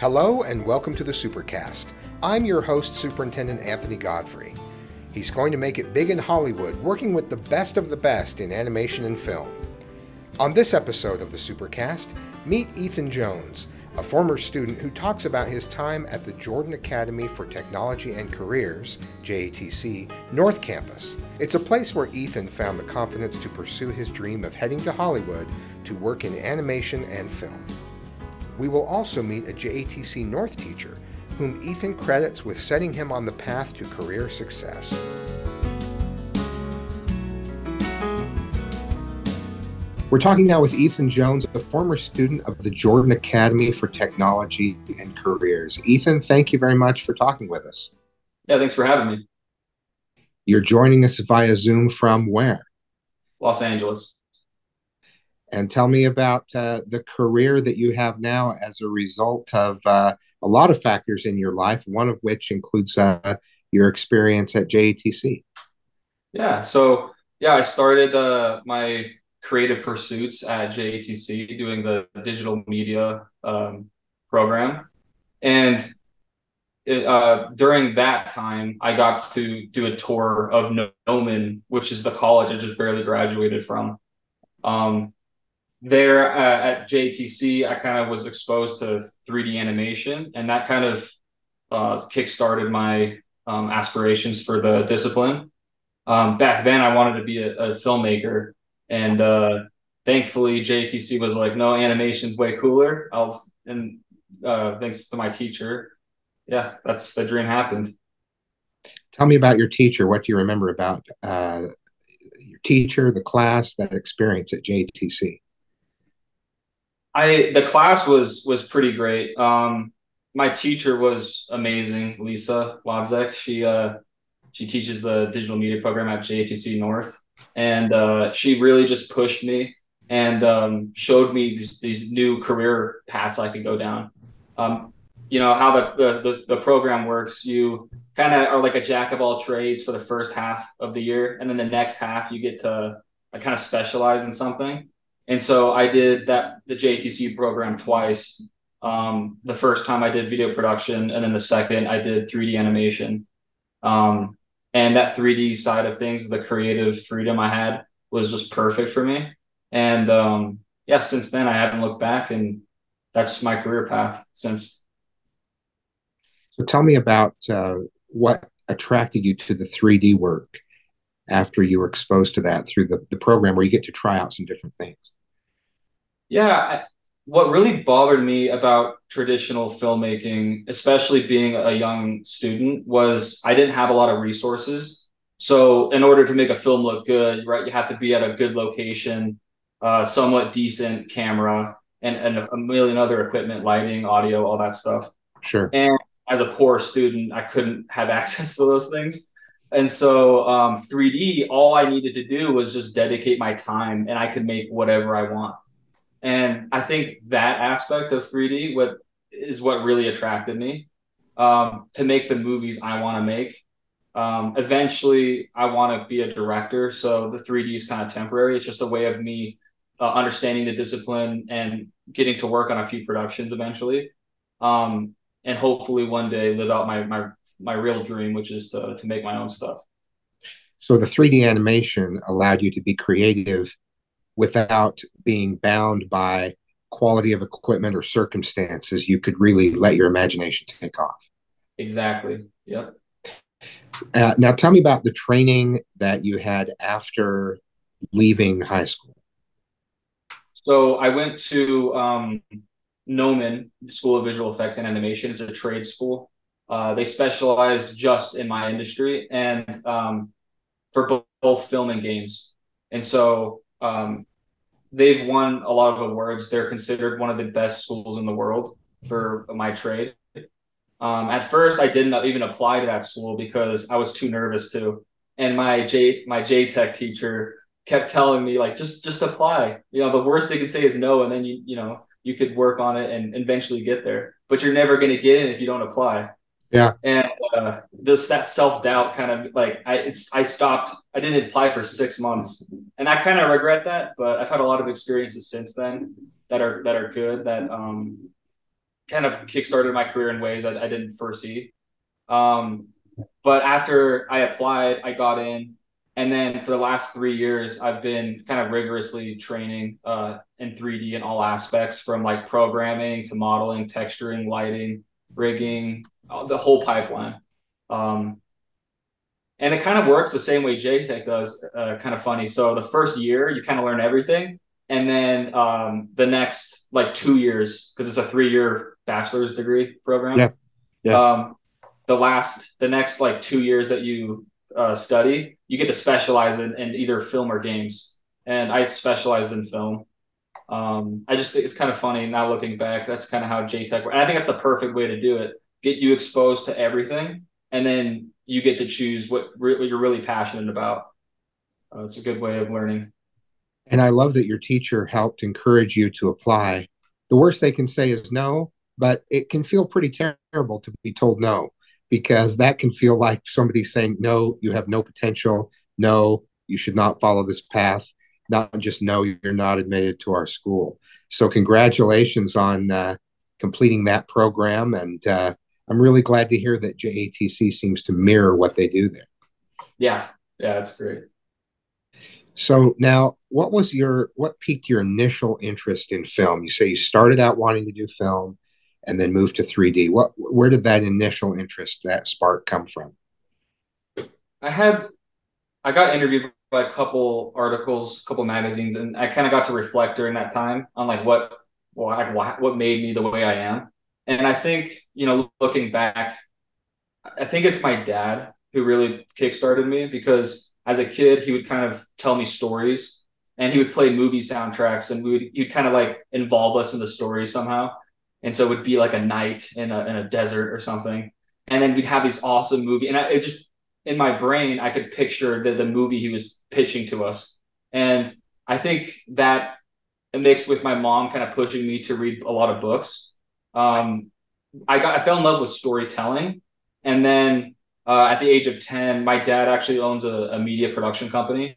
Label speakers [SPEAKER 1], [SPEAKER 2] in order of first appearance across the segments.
[SPEAKER 1] Hello and welcome to the Supercast. I'm your host, Superintendent Anthony Godfrey. He's going to make it big in Hollywood, working with the best of the best in animation and film. On this episode of the Supercast, meet Ethan Jones, a former student who talks about his time at the Jordan Academy for Technology and Careers, JATC, North Campus. It's a place where Ethan found the confidence to pursue his dream of heading to Hollywood to work in animation and film. We will also meet a JATC North teacher, whom Ethan credits with setting him on the path to career success. We're talking now with Ethan Jones, a former student of the Jordan Academy for Technology and Careers. Ethan, thank you very much for talking with us.
[SPEAKER 2] Yeah, thanks for having me.
[SPEAKER 1] You're joining us via Zoom from where?
[SPEAKER 2] Los Angeles
[SPEAKER 1] and tell me about uh, the career that you have now as a result of uh, a lot of factors in your life, one of which includes uh, your experience at JATC.
[SPEAKER 2] Yeah, so yeah, I started uh, my creative pursuits at JATC doing the digital media um, program. And it, uh, during that time, I got to do a tour of Gnomon, which is the college I just barely graduated from. Um, there uh, at JTC, I kind of was exposed to 3D animation, and that kind of uh, kickstarted my um, aspirations for the discipline. Um, back then, I wanted to be a, a filmmaker, and uh, thankfully, JTC was like, "No, animation's way cooler." I'll and uh, thanks to my teacher, yeah, that's the dream happened.
[SPEAKER 1] Tell me about your teacher. What do you remember about uh, your teacher, the class, that experience at JTC?
[SPEAKER 2] I the class was was pretty great. Um, my teacher was amazing, Lisa Wadzek. She uh, she teaches the digital media program at JATC North, and uh, she really just pushed me and um, showed me these, these new career paths I could go down. Um, you know how the, the the, the program works. You kind of are like a jack of all trades for the first half of the year, and then the next half you get to uh, kind of specialize in something. And so I did that the JTC program twice. Um, the first time I did video production, and then the second I did 3D animation. Um, and that 3D side of things, the creative freedom I had was just perfect for me. And um, yeah, since then I haven't looked back, and that's my career path since.
[SPEAKER 1] So tell me about uh, what attracted you to the 3D work after you were exposed to that through the, the program where you get to try out some different things.
[SPEAKER 2] Yeah, I, what really bothered me about traditional filmmaking, especially being a young student, was I didn't have a lot of resources. So, in order to make a film look good, right, you have to be at a good location, uh, somewhat decent camera, and, and a million other equipment, lighting, audio, all that stuff.
[SPEAKER 1] Sure.
[SPEAKER 2] And as a poor student, I couldn't have access to those things. And so, um, 3D, all I needed to do was just dedicate my time, and I could make whatever I want. And I think that aspect of 3D what is what really attracted me um, to make the movies I want to make. Um, eventually, I want to be a director, so the 3D is kind of temporary. It's just a way of me uh, understanding the discipline and getting to work on a few productions eventually, um, and hopefully one day live out my my my real dream, which is to to make my own stuff.
[SPEAKER 1] So the 3D animation allowed you to be creative without being bound by quality of equipment or circumstances, you could really let your imagination take off.
[SPEAKER 2] Exactly. Yep.
[SPEAKER 1] Uh, now, tell me about the training that you had after leaving high school.
[SPEAKER 2] So, I went to um, Gnomon School of Visual Effects and Animation. It's a trade school. Uh, they specialize just in my industry and um, for both, both film and games. And so um, they've won a lot of awards. They're considered one of the best schools in the world for my trade. Um, at first, I didn't even apply to that school because I was too nervous to. And my J my J Tech teacher kept telling me like just just apply. You know, the worst they could say is no, and then you you know you could work on it and eventually get there. But you're never going to get in if you don't apply.
[SPEAKER 1] Yeah.
[SPEAKER 2] And uh, this that self doubt kind of like I it's I stopped. I didn't apply for six months, and I kind of regret that. But I've had a lot of experiences since then that are that are good. That um kind of kickstarted my career in ways I, I didn't foresee. Um, but after I applied, I got in, and then for the last three years, I've been kind of rigorously training uh, in 3D in all aspects, from like programming to modeling, texturing, lighting, rigging, uh, the whole pipeline. Um, and it kind of works the same way JTech does. Uh, kind of funny. So the first year, you kind of learn everything, and then um, the next like two years, because it's a three-year bachelor's degree program.
[SPEAKER 1] Yeah. Yeah.
[SPEAKER 2] Um, the last, the next like two years that you uh, study, you get to specialize in, in either film or games. And I specialized in film. Um, I just think it's kind of funny now looking back. That's kind of how works. And I think that's the perfect way to do it. Get you exposed to everything, and then you get to choose what really you're really passionate about. Uh, it's a good way of learning.
[SPEAKER 1] And I love that your teacher helped encourage you to apply. The worst they can say is no, but it can feel pretty terrible to be told no because that can feel like somebody saying, no, you have no potential. No, you should not follow this path. Not just no, you're not admitted to our school. So, congratulations on uh, completing that program. And uh, I'm really glad to hear that JATC seems to mirror what they do there.
[SPEAKER 2] Yeah, yeah, that's great.
[SPEAKER 1] So now, what was your what piqued your initial interest in film? You say you started out wanting to do film, and then moved to 3D. What where did that initial interest, that spark, come from?
[SPEAKER 2] I had I got interviewed by a couple articles, a couple magazines, and I kind of got to reflect during that time on like what well, like what made me the way I am. And I think you know, looking back, I think it's my dad who really kickstarted me because as a kid he would kind of tell me stories and he would play movie soundtracks and we would he'd kind of like involve us in the story somehow and so it would be like a night in a in a desert or something, and then we'd have these awesome movie, and I, it just in my brain I could picture the the movie he was pitching to us, and I think that mixed with my mom kind of pushing me to read a lot of books, um, I got I fell in love with storytelling, and then uh, at the age of ten, my dad actually owns a, a media production company,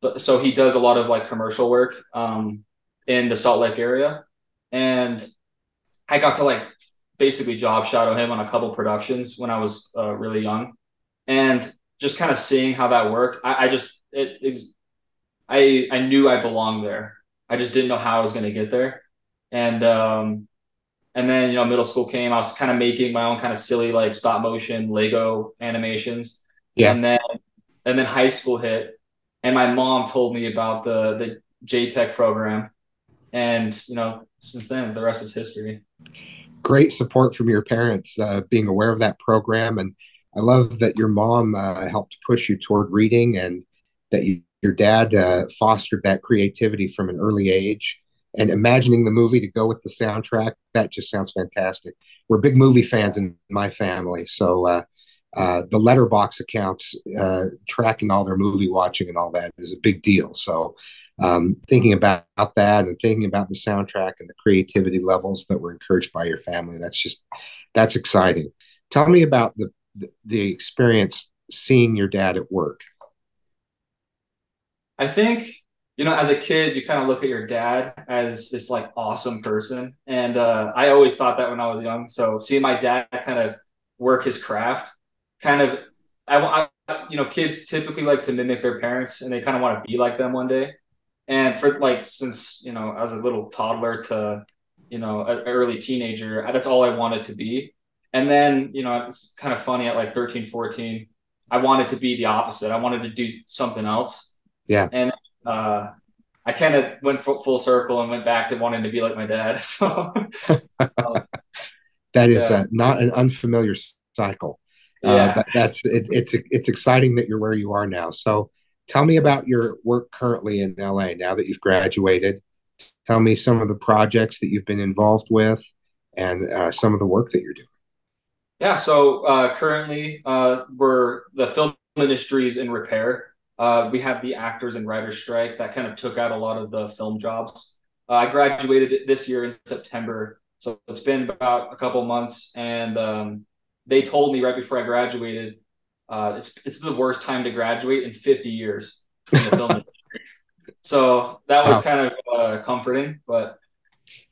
[SPEAKER 2] but so he does a lot of like commercial work um, in the Salt Lake area, and I got to like basically job shadow him on a couple productions when I was uh, really young, and just kind of seeing how that worked. I, I just it, it I I knew I belonged there. I just didn't know how I was going to get there, and um, and then you know middle school came. I was kind of making my own kind of silly like stop motion Lego animations.
[SPEAKER 1] Yeah.
[SPEAKER 2] And then and then high school hit, and my mom told me about the the JTech program, and you know since then the rest is history
[SPEAKER 1] great support from your parents uh, being aware of that program and i love that your mom uh, helped push you toward reading and that you, your dad uh, fostered that creativity from an early age. And imagining the movie to go with the soundtrack that just sounds fantastic. We're big movie fans in my family so uh, uh, the Letterboxd accounts uh, tracking all their movie watching and all that is a big deal. So um, thinking about that and thinking about the soundtrack and the creativity levels that were encouraged by your family that's just that's exciting. Tell me about the the, experience seeing your dad at work?
[SPEAKER 2] I think you know as a kid you kind of look at your dad as this like awesome person. And uh, i always thought that when i was young. So seeing my dad kind of work his craft kind of I, I you know kids typically like to mimic their parents and they kind of want to be like them one day. And for like since you know as a little toddler to you know an early teenager that's all i wanted to be and then you know it's kind of funny at like 13 14 i wanted to be the opposite i wanted to do something else
[SPEAKER 1] yeah
[SPEAKER 2] and uh i kind of went full, full circle and went back to wanting to be like my dad so
[SPEAKER 1] um, that is yeah. not an unfamiliar cycle uh, yeah. Uh, that, that's it's it's it's exciting that you're where you are now so Tell me about your work currently in LA now that you've graduated. Tell me some of the projects that you've been involved with and uh, some of the work that you're doing.
[SPEAKER 2] Yeah, so uh, currently uh, we're the film industry is in repair. Uh, we have the actors and writers strike that kind of took out a lot of the film jobs. Uh, I graduated this year in September, so it's been about a couple months, and um, they told me right before I graduated uh, it's it's the worst time to graduate in 50 years in the film industry. So that was wow. kind of uh, comforting, but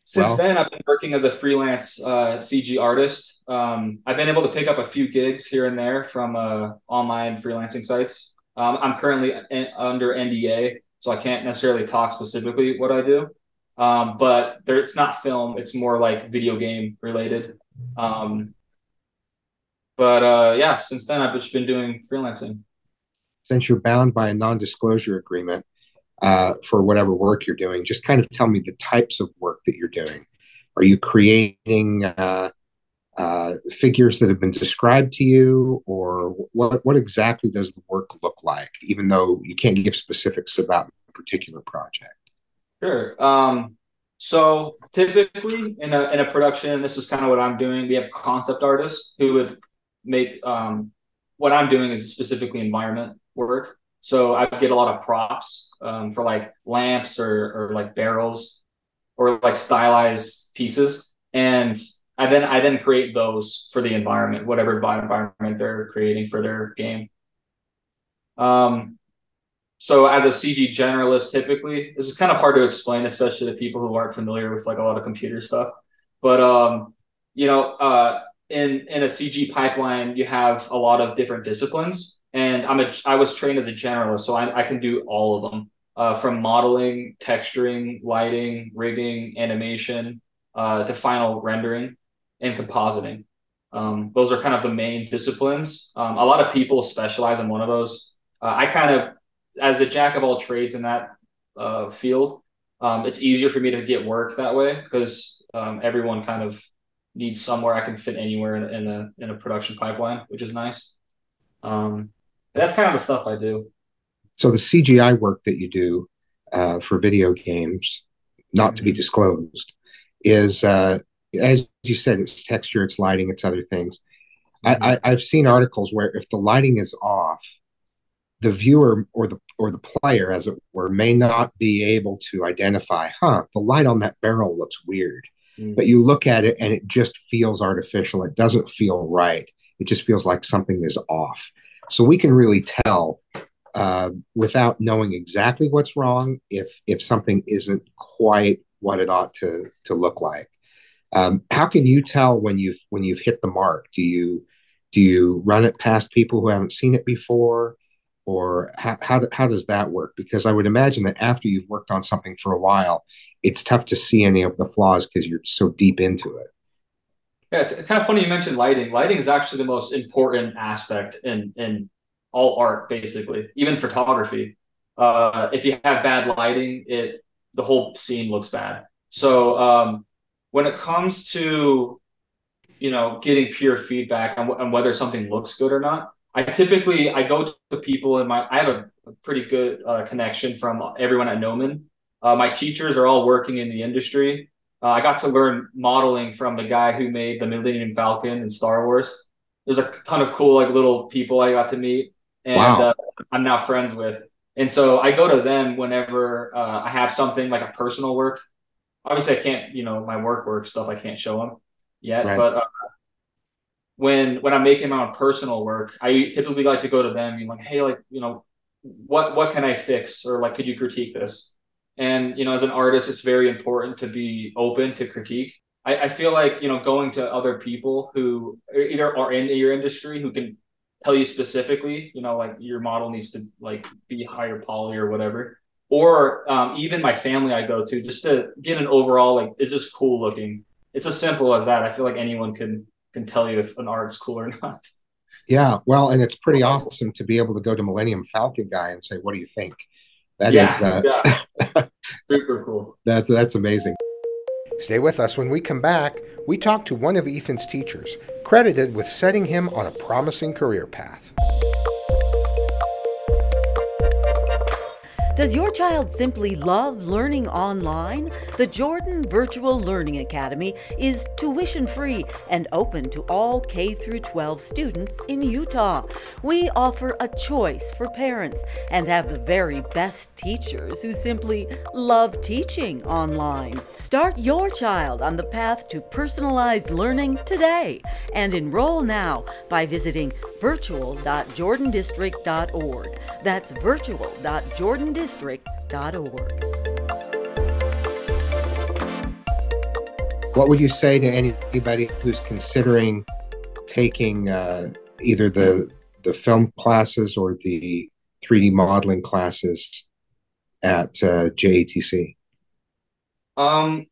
[SPEAKER 2] since then, I've been working as a freelance uh, CG artist. Um, I've been able to pick up a few gigs here and there from uh, online freelancing sites. Um, I'm currently in, under NDA, so I can't necessarily talk specifically what I do. Um, but there, it's not film; it's more like video game related. Um, but uh, yeah, since then, I've just been doing freelancing.
[SPEAKER 1] Since you're bound by a non-disclosure agreement uh, for whatever work you're doing, just kind of tell me the types of work that you're doing. Are you creating uh, uh, figures that have been described to you, or what? What exactly does the work look like? Even though you can't give specifics about a particular project.
[SPEAKER 2] Sure. Um, so typically in a in a production, this is kind of what I'm doing. We have concept artists who would make um, what I'm doing is specifically environment work. So I get a lot of props um, for like lamps or or like barrels or like stylized pieces, and I then I then create those for the environment, whatever environment they're creating for their game. Um, so as a CG generalist, typically, this is kind of hard to explain, especially to people who aren't familiar with like a lot of computer stuff. But um, you know, uh, in in a CG pipeline, you have a lot of different disciplines, and I'm a I was trained as a generalist, so I, I can do all of them, uh, from modeling, texturing, lighting, rigging, animation, uh, to final rendering and compositing. Um, those are kind of the main disciplines. Um, a lot of people specialize in one of those. Uh, I kind of as the jack of all trades in that uh, field, um, it's easier for me to get work that way because um, everyone kind of needs somewhere I can fit anywhere in, in a in a production pipeline, which is nice. Um, that's kind of the stuff I do.
[SPEAKER 1] So the CGI work that you do uh, for video games, not to be disclosed, is uh, as you said, it's texture, it's lighting, it's other things. I, I, I've seen articles where if the lighting is off, the viewer or the or the player, as it were, may not be able to identify, huh, the light on that barrel looks weird.
[SPEAKER 2] Mm.
[SPEAKER 1] But you look at it and it just feels artificial. It doesn't feel right. It just feels like something is off. So we can really tell uh, without knowing exactly what's wrong if if something isn't quite what it ought to to look like. Um, how can you tell when you've when you've hit the mark? Do you do you run it past people who haven't seen it before? or how, how, how does that work? Because I would imagine that after you've worked on something for a while, it's tough to see any of the flaws because you're so deep into it.
[SPEAKER 2] Yeah, it's kind of funny you mentioned lighting. Lighting is actually the most important aspect in in all art, basically, even photography. Uh, if you have bad lighting, it the whole scene looks bad. So um, when it comes to you know getting pure feedback on, on whether something looks good or not, I typically I go to people in my I have a, pretty good uh, connection from everyone at Gnomon. Uh, my teachers are all working in the industry. Uh, I got to learn modeling from the guy who made the Millennium Falcon and Star Wars. There's a ton of cool like little people I got to meet, and
[SPEAKER 1] Wow.
[SPEAKER 2] uh, I'm now friends with. And so I go to them whenever uh, I have something like a personal work. Obviously, I can't, you know, my work work stuff I can't show them yet,
[SPEAKER 1] Right.
[SPEAKER 2] but uh, when when I'm making my own personal work, I typically like to go to them and be like, hey, like, you know, what what can I fix or like could you critique this? And you know, as an artist, it's very important to be open to critique. I, I feel like you know going to other people who either are in your industry who can tell you specifically, you know, like your model needs to like be higher poly or whatever, or um, even my family I go to just to get an overall like, is this cool looking? It's as simple as that. I feel like anyone can can tell you if an art's cool or not.
[SPEAKER 1] Yeah, well, and it's pretty awesome to be able to go to Millennium Falcon guy and say, "What do you think?" That is
[SPEAKER 2] yeah,
[SPEAKER 1] uh,
[SPEAKER 2] yeah. super cool.
[SPEAKER 1] that's that's amazing. Stay with us when we come back. We talk to one of Ethan's teachers, credited with setting him on a promising career path.
[SPEAKER 3] Does your child simply love learning online? The Jordan Virtual Learning Academy is tuition free and open to all K through 12 students in Utah. We offer a choice for parents and have the very best teachers who simply love teaching online. Start your child on the path to personalized learning today and enroll now by visiting virtual.jordandistrict.org. That's virtual.jordandistrict.org.
[SPEAKER 1] What would you say to anybody who's considering taking uh, either the the film classes or the 3D modeling classes at uh, JATC?
[SPEAKER 2] Um,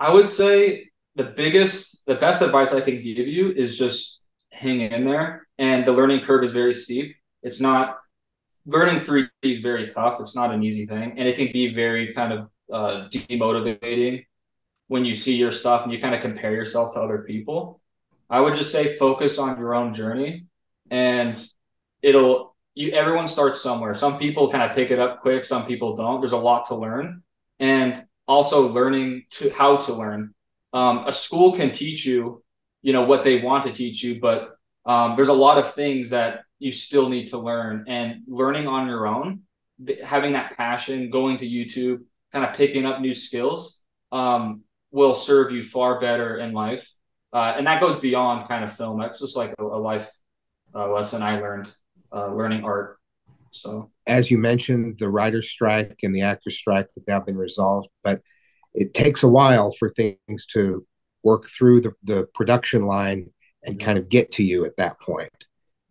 [SPEAKER 2] I would say the biggest, the best advice I can give you is just hang in there. And the learning curve is very steep. It's not learning 3D is very tough. It's not an easy thing, and it can be very kind of uh, demotivating when you see your stuff and you kind of compare yourself to other people. I would just say focus on your own journey, and it'll you. Everyone starts somewhere. Some people kind of pick it up quick. Some people don't. There's a lot to learn, and also learning to how to learn. Um, a school can teach you, you know, what they want to teach you, but um, there's a lot of things that you still need to learn. And learning on your own having that passion going to youtube kind of picking up new skills um, will serve you far better in life. Uh, and that goes beyond kind of film. That's just like a, a life uh, lesson i learned uh, learning art. So.
[SPEAKER 1] As you mentioned the writer's strike and the actor's strike have now been resolved but it takes a while for things to work through the, the production line and kind of get to you at that point.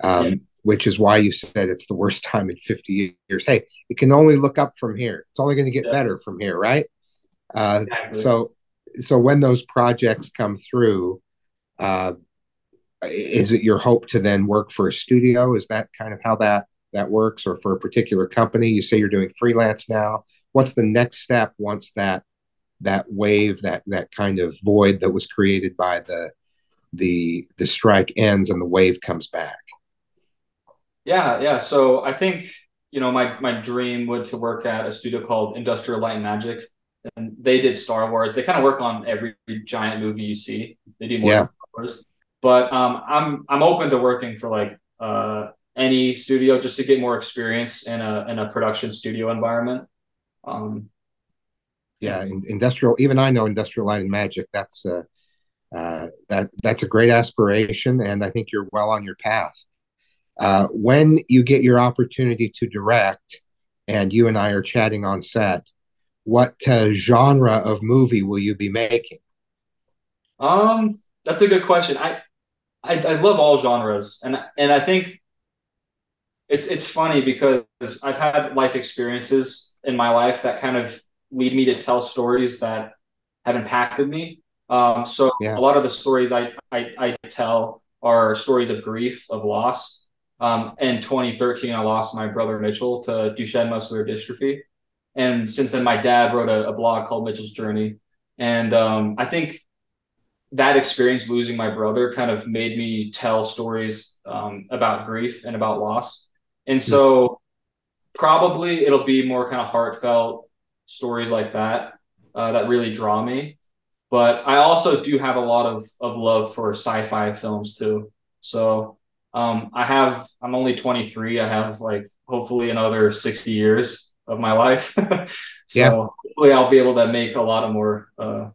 [SPEAKER 1] Um, which is why you said it's the worst time in 50 years. Hey, it can only look up from here. It's only going to get yeah. better from here, right? Uh, exactly. So, so when those projects come through, uh, is it your hope to then work for a studio? Is that kind of how that that works, or for a particular company? You say you're doing freelance now. What's the next step once that that wave, that that kind of void that was created by the the the strike ends and the wave comes back?
[SPEAKER 2] Yeah, yeah. So I think you know my my dream would to work at a studio called Industrial Light and Magic, and they did Star Wars. They kind of work on every giant movie you see. They do more yeah. Star Wars, but um, I'm I'm open to working for like uh, any studio just to get more experience in a in a production studio environment. Um,
[SPEAKER 1] yeah, industrial. Even I know Industrial Light and Magic. That's uh, uh, that that's a great aspiration, and I think you're well on your path. Uh, when you get your opportunity to direct, and you and I are chatting on set, what uh, genre of movie will you be making?
[SPEAKER 2] Um, that's a good question. I, I, I love all genres, and and I think it's it's funny because I've had life experiences in my life that kind of lead me to tell stories that have impacted me. Um, so yeah. a lot of the stories I, I, I tell are stories of grief, of loss, um, in 2013, I lost my brother Mitchell to Duchenne muscular dystrophy. And since then, my dad wrote a, a blog called Mitchell's Journey. And um, I think that experience losing my brother kind of made me tell stories um, about grief and about loss. And so probably it'll be more kind of heartfelt stories like that uh, that really draw me. But I also do have a lot of, of love for sci fi films too. So um, I have, I'm only 23. I have like hopefully another 60 years of my life. so yeah. hopefully I'll be able to make a lot of more uh,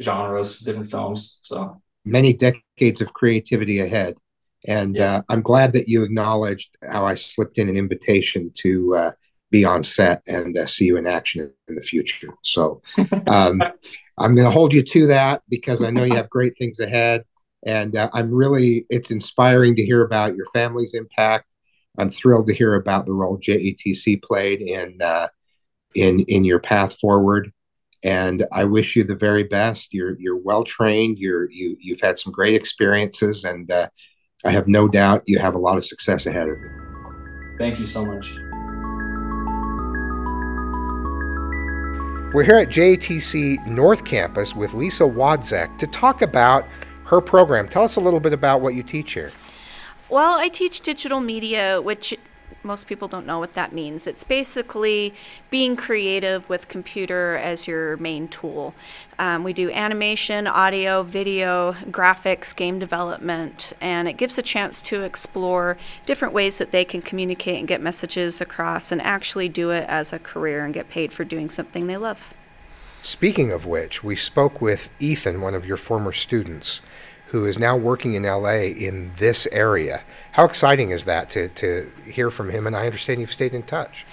[SPEAKER 2] genres, different films. So
[SPEAKER 1] many decades of creativity ahead. And yeah. uh, I'm glad that you acknowledged how I slipped in an invitation to uh, be on set and uh, see you in action in the future. So um, I'm going to hold you to that because I know you have great things ahead. And uh, I'm really, it's inspiring to hear about your family's impact. I'm thrilled to hear about the role JATC played in uh, in in your path forward. And I wish you the very best. You're you're well trained. You're you you've had some great experiences, and uh, I have no doubt you have a lot of success ahead of you.
[SPEAKER 2] Thank you so much.
[SPEAKER 1] We're here at JATC North Campus with Lisa Wadzek to talk about her program. Tell us a little bit about what you teach here.
[SPEAKER 4] Well, I teach digital media, which most people don't know what that means. It's basically being creative with computer as your main tool. Um, we do animation, audio, video, graphics, game development, and it gives a chance to explore different ways that they can communicate and get messages across and actually do it as a career and get paid for doing something they love.
[SPEAKER 1] Speaking of which, we spoke with Ethan, one of your former students who is now working in LA in this area. How exciting is that to, to hear from him? And I understand you've stayed in touch.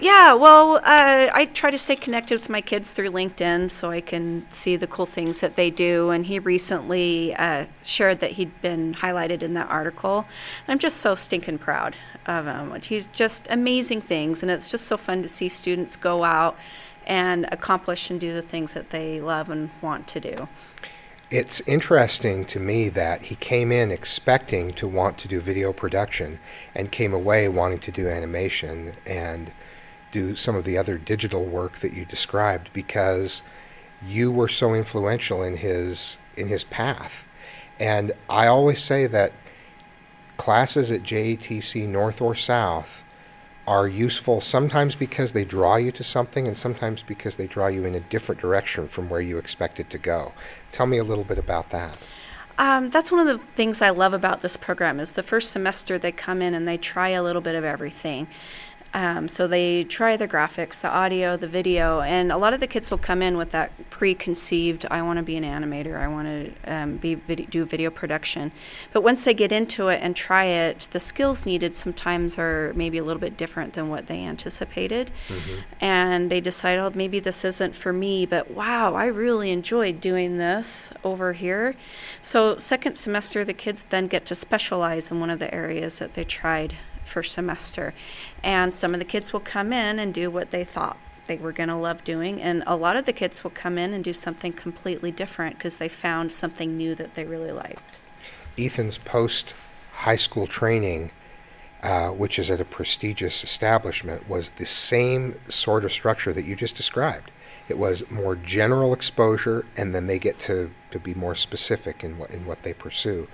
[SPEAKER 4] Yeah, well, uh, I try to stay connected with my kids through LinkedIn so I can see the cool things that they do. And he recently uh, shared that he'd been highlighted in that article. I'm just so stinking proud of him. He's just amazing things, and it's just so fun to see students go out and accomplish and do the things that they love and want to do.
[SPEAKER 1] It's interesting to me that he came in expecting to want to do video production and came away wanting to do animation and do some of the other digital work that you described because you were so influential in his in his path. And I always say that classes at JATC North or South are useful sometimes because they draw you to something and sometimes because they draw you in a different direction from where you expected to go. Tell me a little bit about that.
[SPEAKER 4] Um, that's one of the things I love about this program is the first semester they come in and they try a little bit of everything. Um, so they try the graphics, the audio, the video, and a lot of the kids will come in with that preconceived, I want to be an animator, I want to um, be vid- do video production. But once they get into it and try it, the skills needed sometimes are maybe a little bit different than what they anticipated. Mm-hmm. And they decide, oh, maybe this isn't for me, but wow, I really enjoyed doing this over here. So, second semester, the kids then get to specialize in one of the areas that they tried first semester. And some of the kids will come in and do what they thought they were going to love doing. And a lot of the kids will come in and do something completely different because they found something new that they really liked.
[SPEAKER 1] Ethan's post high school training, uh, which is at a prestigious establishment, was the same sort of structure that you just described. It was more general exposure, and then they get to, to be more specific in what, in what they pursue.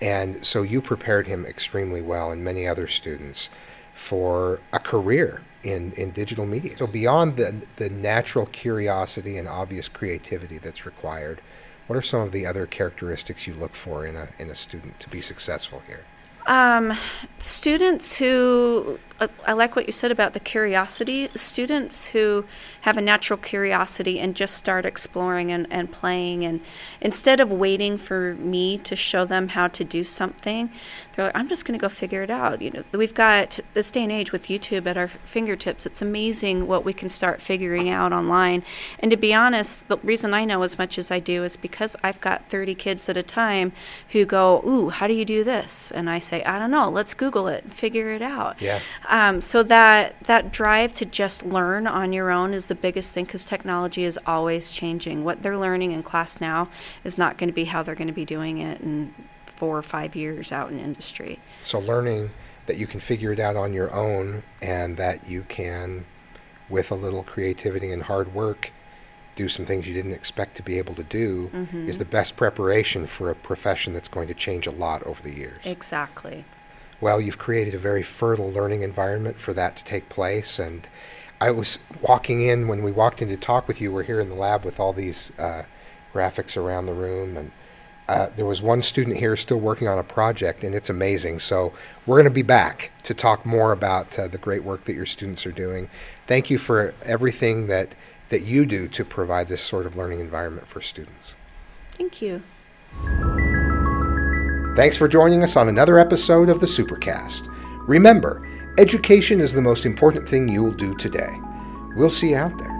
[SPEAKER 1] And so you prepared him extremely well, and many other students, for a career in, in digital media. So beyond the, the natural curiosity and obvious creativity that's required, what are some of the other characteristics you look for in a, in a student to be successful here?
[SPEAKER 4] Um, students who, I like what you said about the curiosity. Students who have a natural curiosity and just start exploring and, and playing, and instead of waiting for me to show them how to do something, they're like, I'm just going to go figure it out. You know, we've got this day and age with YouTube at our fingertips. It's amazing what we can start figuring out online. And to be honest, the reason I know as much as I do is because I've got 30 kids at a time who go, Ooh, how do you do this? And I say, I don't know. Let's Google it and figure it out.
[SPEAKER 1] Yeah.
[SPEAKER 4] Um, so that that drive to just learn on your own is the biggest thing because technology is always changing. What they're learning in class now is not going to be how they're going to be doing it in four or five years out in industry.
[SPEAKER 1] So learning that you can figure it out on your own and that you can, with a little creativity and hard work, do some things you didn't expect to be able to do mm-hmm. is the best preparation for a profession that's going to change a lot over the years.
[SPEAKER 4] Exactly.
[SPEAKER 1] Well, you've created a very fertile learning environment for that to take place. And I was walking in when we walked in to talk with you. We're here in the lab with all these uh, graphics around the room. And uh, there was one student here still working on a project, and it's amazing. So we're going to be back to talk more about uh, the great work that your students are doing. Thank you for everything that that you do to provide this sort of learning environment for students.
[SPEAKER 4] Thank you.
[SPEAKER 1] Thanks for joining us on another episode of the Supercast. Remember, education is the most important thing you will do today. We'll see you out there.